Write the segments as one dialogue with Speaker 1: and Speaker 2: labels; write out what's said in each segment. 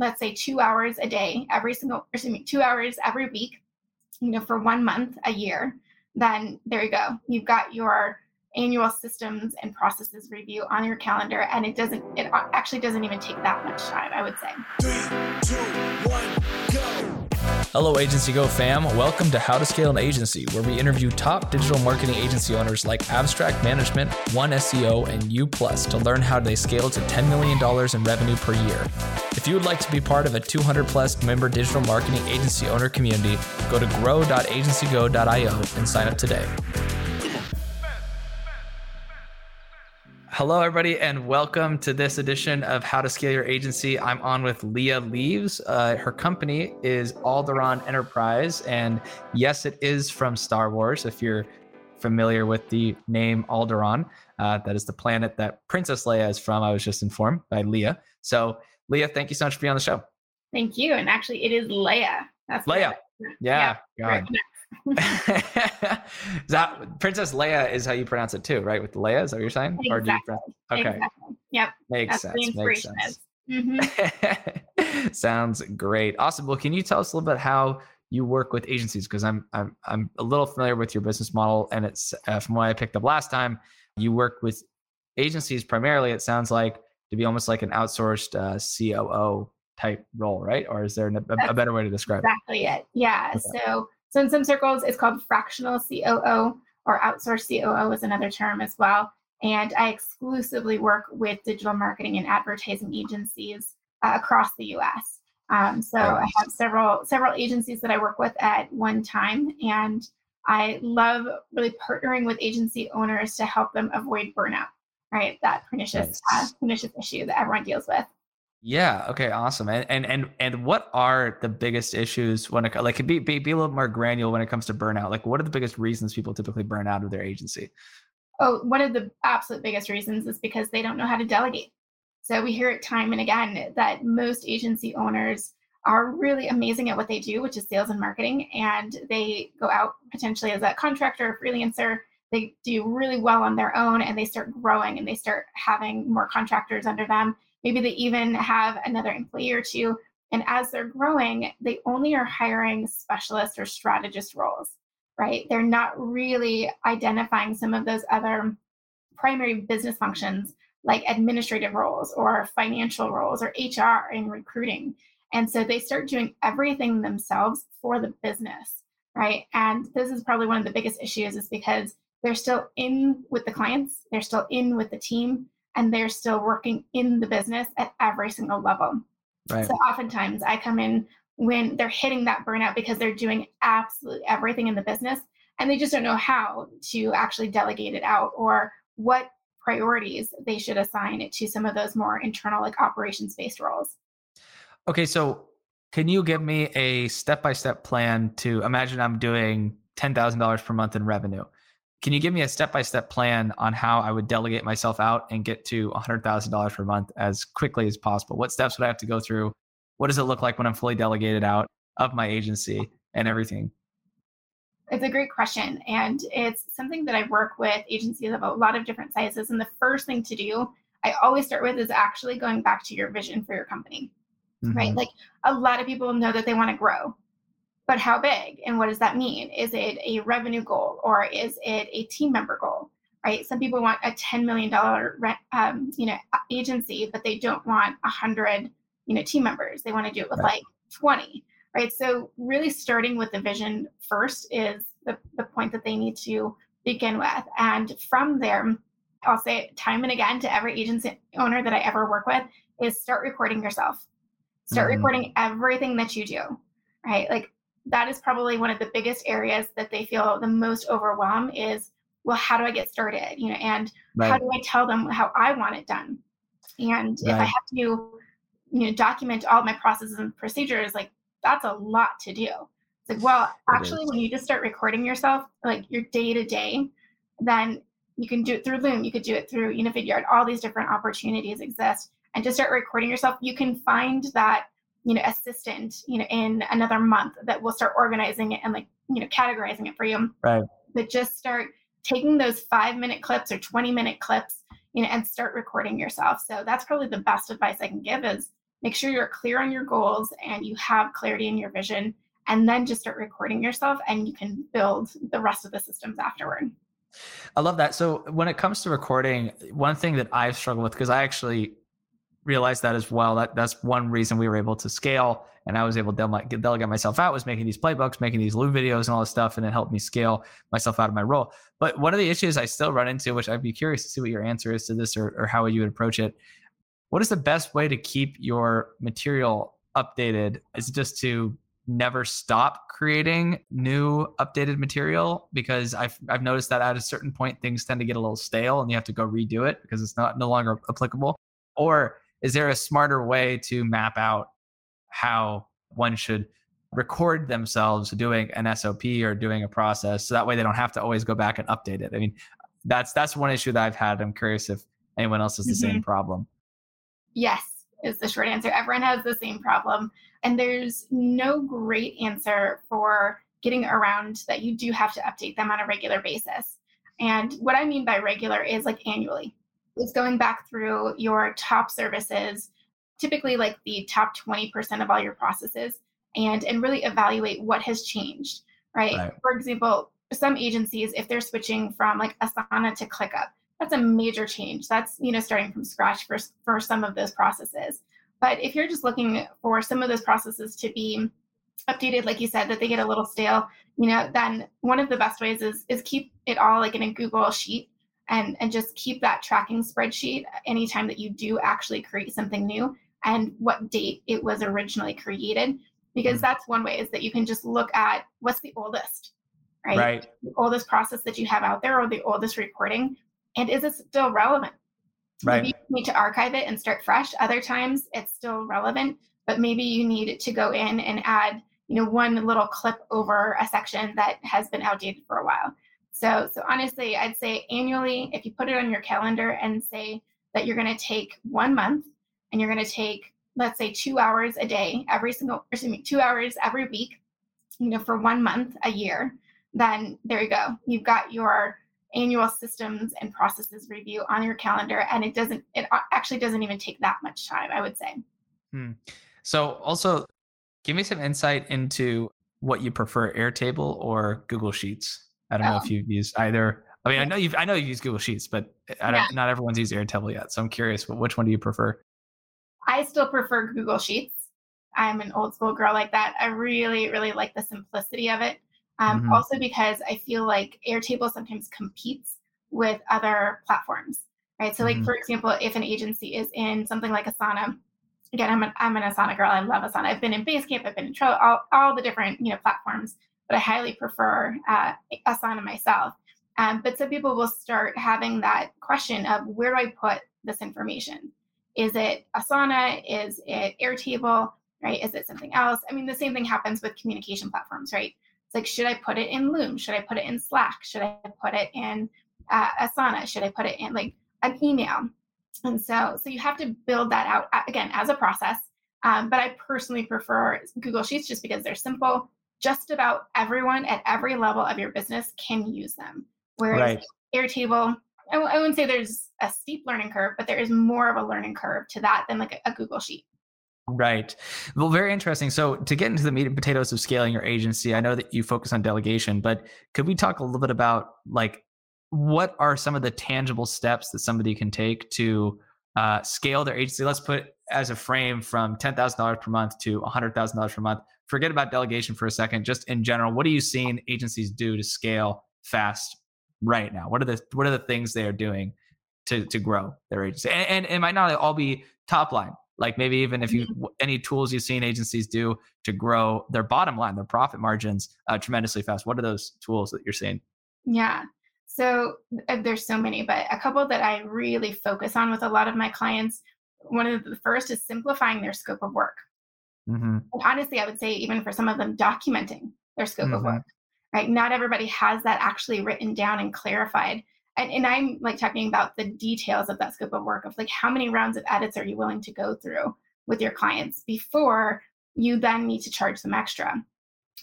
Speaker 1: let's say two hours a day, every single, excuse me, two hours every week, you know, for one month a year, then there you go. You've got your annual systems and processes review on your calendar and it doesn't it uh, actually doesn't even take that much time i would say Three, two.
Speaker 2: Hello, Agency Go fam. Welcome to How to Scale an Agency, where we interview top digital marketing agency owners like Abstract Management, One SEO, and U Plus to learn how they scale to $10 million in revenue per year. If you would like to be part of a 200 plus member digital marketing agency owner community, go to grow.agencygo.io and sign up today. Hello, everybody, and welcome to this edition of How to Scale Your Agency. I'm on with Leah Leaves. Uh, her company is Alderaan Enterprise, and yes, it is from Star Wars. If you're familiar with the name Alderaan, uh, that is the planet that Princess Leia is from. I was just informed by Leah. So, Leah, thank you so much for being on the show.
Speaker 1: Thank you. And actually, it is Leia.
Speaker 2: That's Leia. Yeah. yeah. God. that Princess Leia is how you pronounce it too, right? With Leia, is that what you're saying?
Speaker 1: Exactly. Or do you pronounce, okay. Exactly. Yep.
Speaker 2: Makes That's sense. Makes sense. Mm-hmm. Sounds great. Awesome. Well, can you tell us a little bit how you work with agencies? Because I'm I'm I'm a little familiar with your business model, and it's uh, from what I picked up last time. You work with agencies primarily. It sounds like to be almost like an outsourced uh, COO type role, right? Or is there a, a better way to describe
Speaker 1: exactly it? Exactly it. Yeah. Okay. So so in some circles, it's called fractional COO or outsourced COO is another term as well. And I exclusively work with digital marketing and advertising agencies uh, across the U.S. Um, so I have several several agencies that I work with at one time, and I love really partnering with agency owners to help them avoid burnout. Right, that pernicious nice. uh, pernicious issue that everyone deals with.
Speaker 2: Yeah. Okay. Awesome. And and and and what are the biggest issues when it like be, be be a little more granular when it comes to burnout? Like, what are the biggest reasons people typically burn out of their agency?
Speaker 1: Oh, one of the absolute biggest reasons is because they don't know how to delegate. So we hear it time and again that most agency owners are really amazing at what they do, which is sales and marketing, and they go out potentially as a contractor or freelancer. They do really well on their own, and they start growing, and they start having more contractors under them Maybe they even have another employee or two. And as they're growing, they only are hiring specialist or strategist roles, right? They're not really identifying some of those other primary business functions like administrative roles or financial roles or HR and recruiting. And so they start doing everything themselves for the business, right? And this is probably one of the biggest issues is because they're still in with the clients, they're still in with the team, and they're still working in the business at every single level. Right. So oftentimes I come in when they're hitting that burnout because they're doing absolutely everything in the business and they just don't know how to actually delegate it out or what priorities they should assign it to some of those more internal like operations based roles.
Speaker 2: Okay, so can you give me a step by step plan to imagine I'm doing $10,000 per month in revenue? Can you give me a step by step plan on how I would delegate myself out and get to $100,000 per month as quickly as possible? What steps would I have to go through? What does it look like when I'm fully delegated out of my agency and everything?
Speaker 1: It's a great question. And it's something that I work with agencies of a lot of different sizes. And the first thing to do, I always start with, is actually going back to your vision for your company, mm-hmm. right? Like a lot of people know that they want to grow but how big and what does that mean? Is it a revenue goal or is it a team member goal right? Some people want a $10 million um, you know agency but they don't want 100 you know team members. They want to do it with right. like 20 right? So really starting with the vision first is the, the point that they need to begin with. And from there i'll say time and again to every agency owner that i ever work with is start recording yourself. Start mm-hmm. recording everything that you do right? Like that is probably one of the biggest areas that they feel the most overwhelmed is well how do i get started you know and right. how do i tell them how i want it done and right. if i have to you know document all my processes and procedures like that's a lot to do it's like well actually when you just start recording yourself like your day to day then you can do it through loom you could do it through you know vidyard all these different opportunities exist and just start recording yourself you can find that you know assistant you know in another month that will start organizing it and like you know categorizing it for you
Speaker 2: right
Speaker 1: but just start taking those five minute clips or 20 minute clips you know and start recording yourself so that's probably the best advice i can give is make sure you're clear on your goals and you have clarity in your vision, and then just start recording yourself and you can build the rest of the systems afterward.
Speaker 2: I love that. So when it comes to recording, one thing that I've struggled with because I actually realized that as well. That that's one reason we were able to scale, and I was able to delegate myself out was making these playbooks, making these Loom videos, and all this stuff, and it helped me scale myself out of my role. But one of the issues I still run into, which I'd be curious to see what your answer is to this, or, or how you would approach it. What is the best way to keep your material updated? Is it just to never stop creating new updated material because I've I've noticed that at a certain point things tend to get a little stale and you have to go redo it because it's not no longer applicable. Or is there a smarter way to map out how one should record themselves doing an SOP or doing a process so that way they don't have to always go back and update it? I mean, that's that's one issue that I've had. I'm curious if anyone else has the mm-hmm. same problem.
Speaker 1: Yes, is the short answer. Everyone has the same problem. And there's no great answer for getting around that you do have to update them on a regular basis. And what I mean by regular is like annually. It's going back through your top services, typically like the top 20% of all your processes, and, and really evaluate what has changed, right? right? For example, some agencies, if they're switching from like Asana to ClickUp, that's a major change. That's, you know, starting from scratch for, for some of those processes. But if you're just looking for some of those processes to be updated, like you said, that they get a little stale, you know, then one of the best ways is is keep it all like in a Google sheet and and just keep that tracking spreadsheet anytime that you do actually create something new and what date it was originally created because mm-hmm. that's one way is that you can just look at what's the oldest right, right. the oldest process that you have out there or the oldest recording and is it still relevant? Right. Maybe you need to archive it and start fresh. Other times it's still relevant but maybe you need to go in and add you know one little clip over a section that has been outdated for a while so so honestly i'd say annually if you put it on your calendar and say that you're going to take one month and you're going to take let's say two hours a day every single excuse me two hours every week you know for one month a year then there you go. You've got your annual systems and processes review on your calendar and it doesn't it actually doesn't even take that much time i would say.
Speaker 2: Hmm. so also give me some insight into what you prefer airtable or google sheets i don't oh. know if oh. you've used either i mean i know you've i know you've used google sheets but I don't, yeah. not everyone's used airtable yet so i'm curious which one do you prefer
Speaker 1: i still prefer google sheets i'm an old school girl like that i really really like the simplicity of it um, mm-hmm. Also, because I feel like Airtable sometimes competes with other platforms, right? So, like mm-hmm. for example, if an agency is in something like Asana, again, I'm an, I'm an Asana girl. I love Asana. I've been in Basecamp, I've been in Trello, all, all the different you know platforms, but I highly prefer uh, Asana myself. Um, but some people will start having that question of where do I put this information? Is it Asana? Is it Airtable? Right? Is it something else? I mean, the same thing happens with communication platforms, right? It's like, should I put it in Loom? Should I put it in Slack? Should I put it in uh, Asana? Should I put it in like an email? And so, so you have to build that out again as a process. Um, but I personally prefer Google Sheets just because they're simple. Just about everyone at every level of your business can use them. Whereas right. Airtable, I w- I wouldn't say there's a steep learning curve, but there is more of a learning curve to that than like a, a Google Sheet.
Speaker 2: Right. Well, very interesting. So, to get into the meat and potatoes of scaling your agency, I know that you focus on delegation, but could we talk a little bit about like what are some of the tangible steps that somebody can take to uh, scale their agency? Let's put as a frame from ten thousand dollars per month to hundred thousand dollars per month. Forget about delegation for a second. Just in general, what are you seeing agencies do to scale fast right now? What are the what are the things they are doing to to grow their agency? And, and it might not all be top line like maybe even if you mm-hmm. any tools you've seen agencies do to grow their bottom line their profit margins uh, tremendously fast what are those tools that you're seeing
Speaker 1: yeah so uh, there's so many but a couple that i really focus on with a lot of my clients one of the first is simplifying their scope of work mm-hmm. and honestly i would say even for some of them documenting their scope mm-hmm. of work right not everybody has that actually written down and clarified and, and I'm like talking about the details of that scope of work of like how many rounds of edits are you willing to go through with your clients before you then need to charge them extra,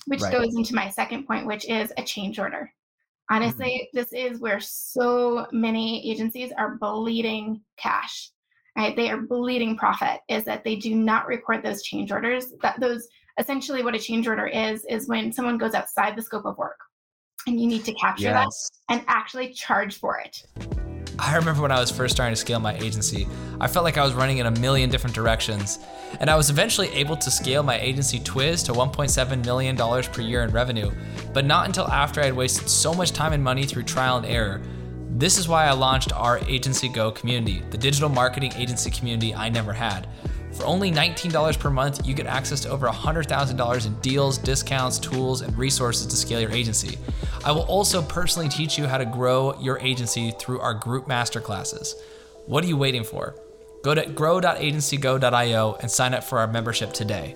Speaker 1: which right. goes into my second point, which is a change order. Honestly, mm-hmm. this is where so many agencies are bleeding cash. Right? They are bleeding profit. Is that they do not record those change orders. That those essentially what a change order is is when someone goes outside the scope of work, and you need to capture yes. that and actually charge for it.
Speaker 3: I remember when I was first starting to scale my agency, I felt like I was running in a million different directions. And I was eventually able to scale my agency Twiz to $1.7 million per year in revenue, but not until after I had wasted so much time and money through trial and error. This is why I launched our Agency Go community, the digital marketing agency community I never had. For only $19 per month, you get access to over $100,000 in deals, discounts, tools, and resources to scale your agency. I will also personally teach you how to grow your agency through our group masterclasses. What are you waiting for? Go to grow.agencygo.io and sign up for our membership today.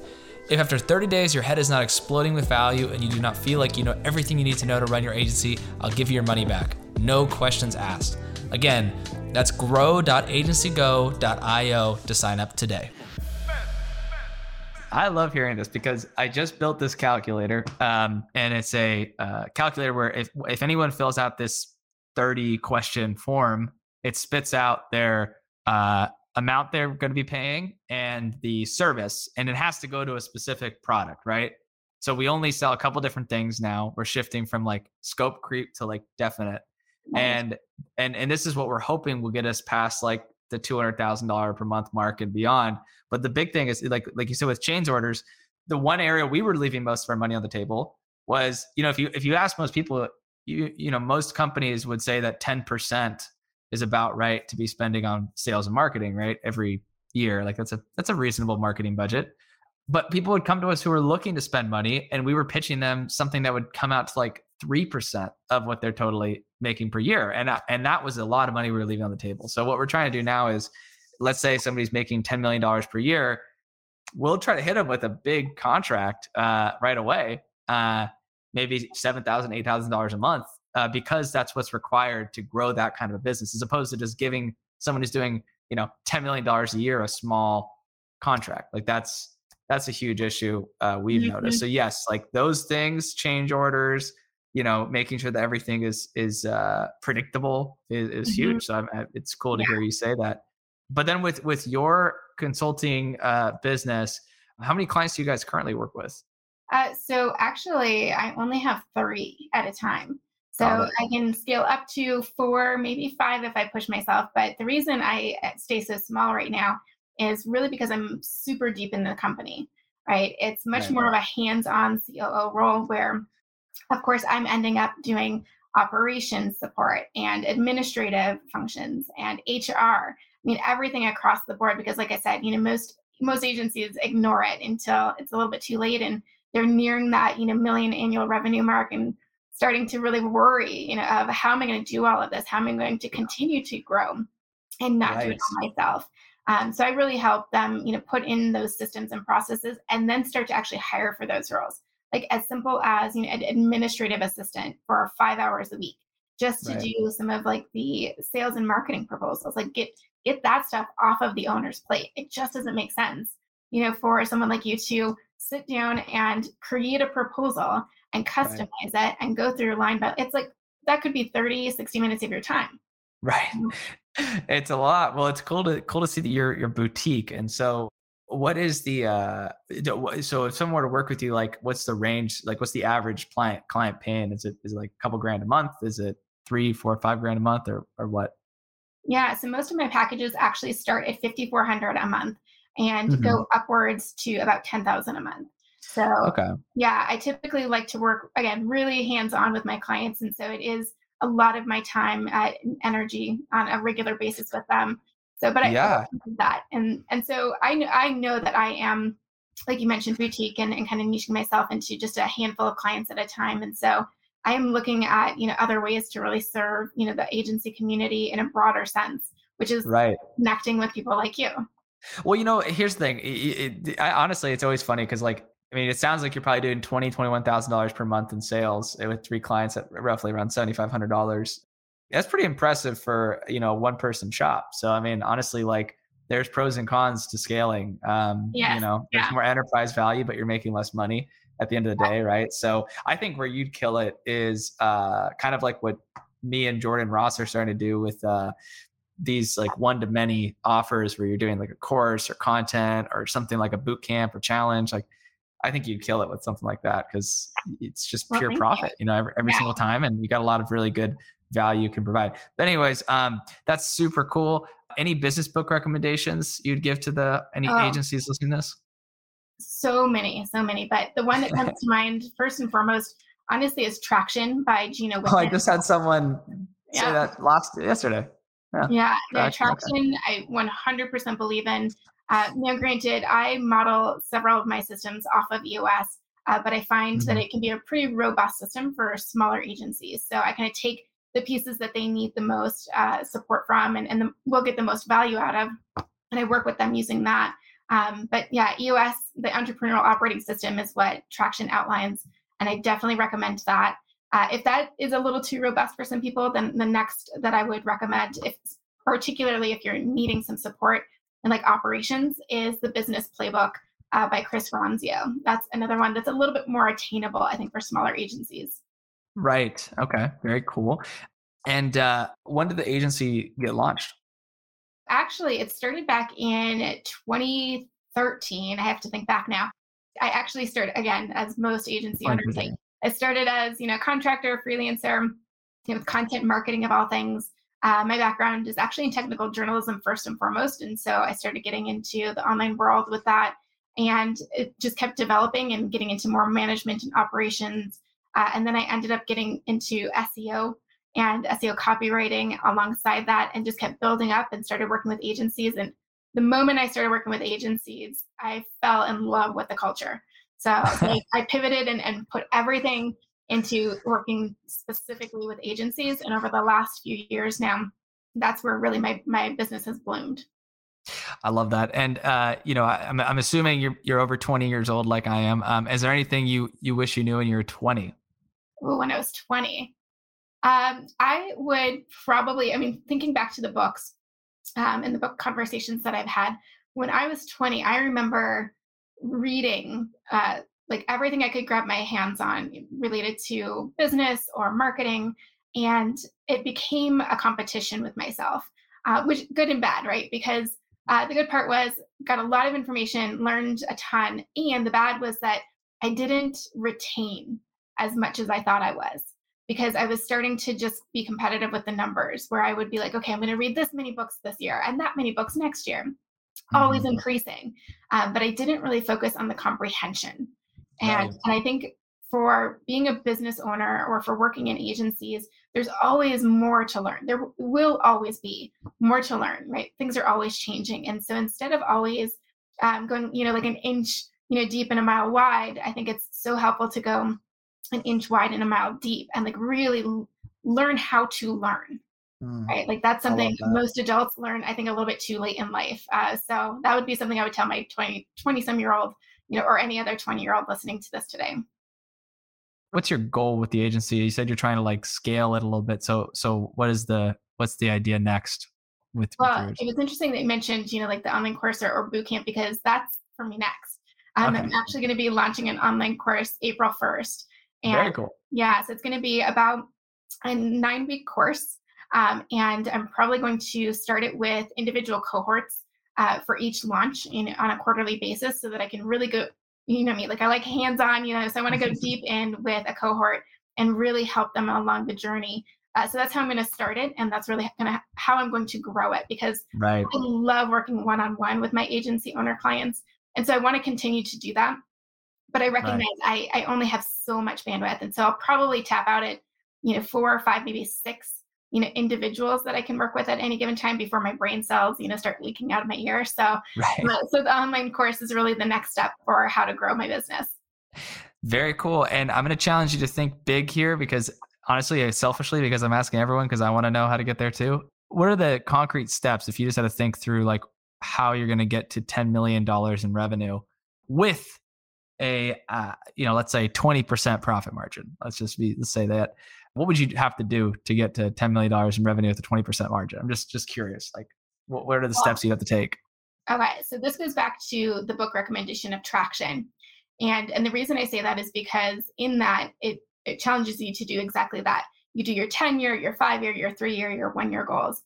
Speaker 3: If after 30 days your head is not exploding with value and you do not feel like you know everything you need to know to run your agency, I'll give you your money back. No questions asked. Again, that's grow.agencygo.io to sign up today.
Speaker 2: I love hearing this because I just built this calculator, um, and it's a uh, calculator where if if anyone fills out this 30 question form, it spits out their uh, amount they're going to be paying and the service, and it has to go to a specific product, right? So we only sell a couple different things now. We're shifting from like scope creep to like definite. And and and this is what we're hoping will get us past like the two hundred thousand dollar per month mark and beyond. But the big thing is like like you said with change orders, the one area we were leaving most of our money on the table was you know if you if you ask most people you you know most companies would say that ten percent is about right to be spending on sales and marketing right every year. Like that's a that's a reasonable marketing budget. But people would come to us who were looking to spend money and we were pitching them something that would come out to like 3% of what they're totally making per year. And, and that was a lot of money we were leaving on the table. So what we're trying to do now is let's say somebody's making $10 million per year. We'll try to hit them with a big contract uh, right away, uh, maybe $7,000, $8,000 a month, uh, because that's what's required to grow that kind of a business, as opposed to just giving someone who's doing, you know, $10 million a year a small contract. Like that's, that's a huge issue uh, we've mm-hmm. noticed. So yes, like those things, change orders, you know, making sure that everything is is uh, predictable is, is mm-hmm. huge. So I'm, it's cool to yeah. hear you say that. But then with with your consulting uh, business, how many clients do you guys currently work with?
Speaker 1: Uh, so actually, I only have three at a time. So I can scale up to four, maybe five if I push myself. But the reason I uh, stay so small right now is really because I'm super deep in the company, right? It's much right. more of a hands on COO role where of course, I'm ending up doing operations support and administrative functions and HR. I mean, everything across the board because, like I said, you know, most most agencies ignore it until it's a little bit too late and they're nearing that you know million annual revenue mark and starting to really worry you know of how am i going to do all of this how am i going to continue to grow and not right. do it all myself um, so i really help them you know put in those systems and processes and then start to actually hire for those roles like as simple as you know an administrative assistant for five hours a week just to right. do some of like the sales and marketing proposals like get get that stuff off of the owner's plate. It just doesn't make sense you know for someone like you to sit down and create a proposal and customize right. it and go through line by it's like that could be 30 60 minutes of your time.
Speaker 2: Right. Mm. It's a lot. Well it's cool to cool to see that your your boutique and so what is the uh so if someone were to work with you like what's the range like what's the average client client paying? Is it is it like a couple grand a month? Is it three four five grand a month or or what?
Speaker 1: Yeah so most of my packages actually start at 5400 a month and mm-hmm. go upwards to about 10000 a month. So okay. yeah i typically like to work again really hands on with my clients and so it is a lot of my time uh, energy on a regular basis with them so, but I yeah. that, and and so I I know that I am, like you mentioned, boutique and, and kind of niching myself into just a handful of clients at a time, and so I am looking at you know other ways to really serve you know the agency community in a broader sense, which is
Speaker 2: right
Speaker 1: connecting with people like you.
Speaker 2: Well, you know, here's the thing. It, it, I, honestly, it's always funny because like I mean, it sounds like you're probably doing twenty, twenty-one thousand dollars per month in sales eh, with three clients at roughly around seventy-five hundred dollars that's pretty impressive for you know one person shop so i mean honestly like there's pros and cons to scaling um yes, you know there's yeah. more enterprise value but you're making less money at the end of the day right so i think where you'd kill it is uh kind of like what me and jordan ross are starting to do with uh these like one to many offers where you're doing like a course or content or something like a boot camp or challenge, like I think you'd kill it with something like that because it's just pure profit, you. you know, every, every yeah. single time. And you got a lot of really good value can provide. But anyways, um, that's super cool. Any business book recommendations you'd give to the any oh, agencies listening to this?
Speaker 1: So many, so many. But the one that comes to mind first and foremost, honestly, is Traction by Gino.
Speaker 2: Wickman. Oh, I just had someone yeah. say that last yesterday.
Speaker 1: Yeah, yeah, Traction, Traction okay. I 100% believe in. Uh, now, granted, I model several of my systems off of EOS, uh, but I find mm-hmm. that it can be a pretty robust system for smaller agencies. So I kind of take the pieces that they need the most uh, support from and, and the, will get the most value out of. And I work with them using that. Um, but yeah, EOS, the entrepreneurial operating system, is what Traction outlines. And I definitely recommend that. Uh, if that is a little too robust for some people, then the next that I would recommend, if particularly if you're needing some support in like operations, is the Business Playbook uh, by Chris Ronzio. That's another one that's a little bit more attainable, I think, for smaller agencies.
Speaker 2: Right. Okay. Very cool. And uh, when did the agency get launched?
Speaker 1: Actually, it started back in 2013. I have to think back now. I actually started again as most agency owners. I, I started as you know contractor, freelancer, you know, with content marketing of all things. Uh, my background is actually in technical journalism first and foremost, and so I started getting into the online world with that, and it just kept developing and getting into more management and operations uh, and then I ended up getting into SEO and SEO copywriting alongside that and just kept building up and started working with agencies. And the moment I started working with agencies, I fell in love with the culture. So I, I pivoted and, and put everything into working specifically with agencies. And over the last few years now, that's where really my, my business has bloomed.
Speaker 2: I love that, and uh, you know, I, am I'm, I'm assuming you're you're over 20 years old, like I am. Um, is there anything you you wish you knew when you were 20?
Speaker 1: When I was 20. Um, I would probably, I mean, thinking back to the books um, and the book conversations that I've had, when I was 20, I remember reading uh, like everything I could grab my hands on related to business or marketing. And it became a competition with myself, uh, which good and bad, right? Because uh, the good part was got a lot of information, learned a ton. And the bad was that I didn't retain as much as I thought I was because I was starting to just be competitive with the numbers where I would be like, okay, I'm going to read this many books this year and that many books next year, mm-hmm. always increasing. Um, but I didn't really focus on the comprehension. And, right. and I think for being a business owner or for working in agencies, there's always more to learn. There will always be more to learn, right? Things are always changing. And so instead of always um, going, you know, like an inch, you know, deep and a mile wide, I think it's so helpful to go an inch wide and a mile deep and like really learn how to learn mm. right like that's something that. most adults learn i think a little bit too late in life uh, so that would be something i would tell my 20 20 some year old you know or any other 20 year old listening to this today
Speaker 2: what's your goal with the agency you said you're trying to like scale it a little bit so so what is the what's the idea next with
Speaker 1: well it was interesting that you mentioned you know like the online course or, or boot camp because that's for me next um, okay. i'm actually going to be launching an online course april 1st
Speaker 2: and Very cool.
Speaker 1: Yeah, so it's going to be about a nine week course. Um, and I'm probably going to start it with individual cohorts uh, for each launch in, on a quarterly basis so that I can really go, you know me, like I like hands on, you know, so I want to go deep in with a cohort and really help them along the journey. Uh, so that's how I'm going to start it, and that's really to how I'm going to grow it because
Speaker 2: right.
Speaker 1: I love working one on one with my agency owner clients, and so I want to continue to do that but I recognize right. I, I only have so much bandwidth. And so I'll probably tap out at, you know, four or five, maybe six, you know, individuals that I can work with at any given time before my brain cells, you know, start leaking out of my ear. So, right. uh, so the online course is really the next step for how to grow my business.
Speaker 2: Very cool. And I'm going to challenge you to think big here because honestly, selfishly, because I'm asking everyone because I want to know how to get there too. What are the concrete steps if you just had to think through like how you're going to get to $10 million in revenue with a uh, you know let's say 20% profit margin. Let's just be let's say that. What would you have to do to get to $10 million in revenue with a 20% margin? I'm just just curious like what, what are the steps you have to take?
Speaker 1: Okay so this goes back to the book recommendation of traction. And and the reason i say that is because in that it it challenges you to do exactly that. You do your 10 year your 5 year your 3 year your 1 year goals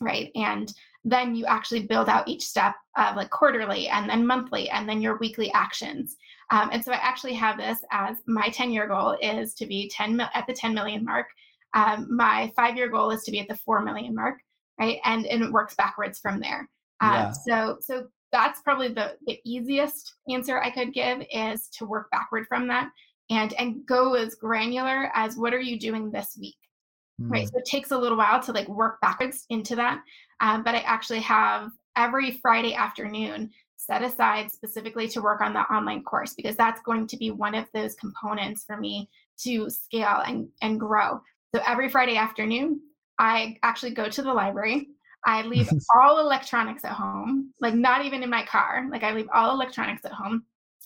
Speaker 1: right? And then you actually build out each step of like quarterly and then monthly and then your weekly actions. Um, and so I actually have this as my 10 year goal is to be 10 at the 10 million mark. Um, my five year goal is to be at the 4 million mark, right? And, and it works backwards from there. Uh, yeah. So, so that's probably the, the easiest answer I could give is to work backward from that and and go as granular as what are you doing this week mm. right so it takes a little while to like work backwards into that um, but i actually have every friday afternoon set aside specifically to work on the online course because that's going to be one of those components for me to scale and and grow so every friday afternoon i actually go to the library I leave all electronics at home, like not even in my car. Like I leave all electronics at home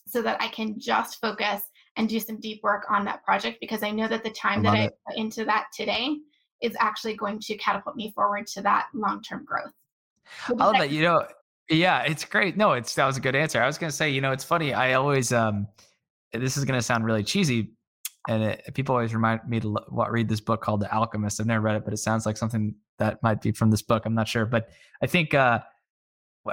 Speaker 1: so that I can just focus and do some deep work on that project because I know that the time I that it. I put into that today is actually going to catapult me forward to that long term growth.
Speaker 2: I love that. You know, yeah, it's great. No, it's that was a good answer. I was gonna say, you know, it's funny. I always um, this is gonna sound really cheesy, and it, people always remind me to what read this book called The Alchemist. I've never read it, but it sounds like something that might be from this book. I'm not sure, but I think uh,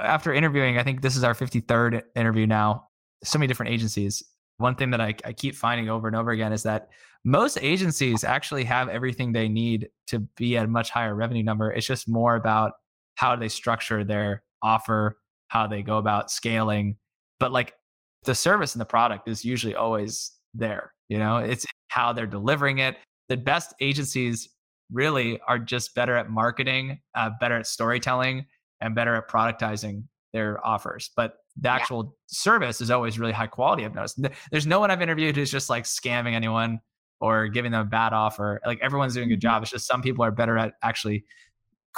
Speaker 2: after interviewing, I think this is our 53rd interview now. So many different agencies, one thing that I, I keep finding over and over again is that most agencies actually have everything they need to be at a much higher revenue number. It's just more about how they structure their offer, how they go about scaling. But like the service and the product is usually always there. You know, it's how they're delivering it. The best agencies really are just better at marketing, uh, better at storytelling, and better at productizing their offers. But the actual yeah. service is always really high quality. I've noticed. There's no one I've interviewed who's just like scamming anyone or giving them a bad offer. Like everyone's doing a good mm-hmm. job. It's just some people are better at actually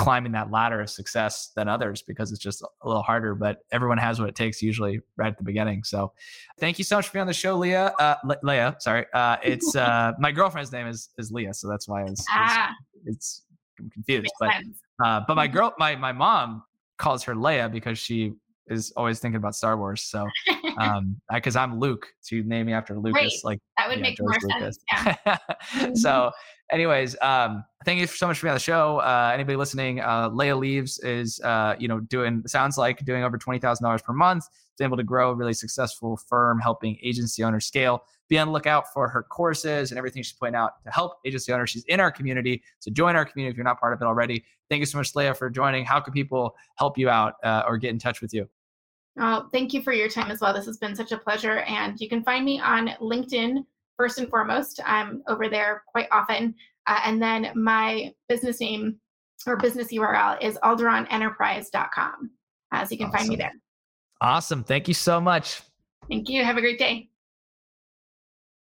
Speaker 2: climbing that ladder of success than others because it's just a little harder. But everyone has what it takes usually right at the beginning. So thank you so much for being on the show, Leah. Uh, Le- Leah, sorry. Uh, it's uh, my girlfriend's name is is Leah, so that's why it's ah. it's, it's I'm confused. But uh, but my mm-hmm. girl, my my mom calls her Leia because she is always thinking about Star Wars. So, um, because I'm Luke, so you name me after Lucas. Right. Like
Speaker 1: that would make George more Lucas. sense. Yeah.
Speaker 2: so, mm-hmm. anyways, um, thank you so much for being on the show. Uh, anybody listening, uh, Leia Leaves is, uh, you know, doing sounds like doing over twenty thousand dollars per month. Been able to grow a really successful firm, helping agency owners scale. Be on the lookout for her courses and everything she's putting out to help agency owners. She's in our community, so join our community if you're not part of it already. Thank you so much, Leia, for joining. How can people help you out uh, or get in touch with you?
Speaker 1: Oh, thank you for your time as well. This has been such a pleasure. And you can find me on LinkedIn first and foremost. I'm over there quite often. Uh, and then my business name or business URL is alderaanenterprise.com. Uh, so you can awesome. find me there.
Speaker 2: Awesome. Thank you so much.
Speaker 1: Thank you. Have a great day.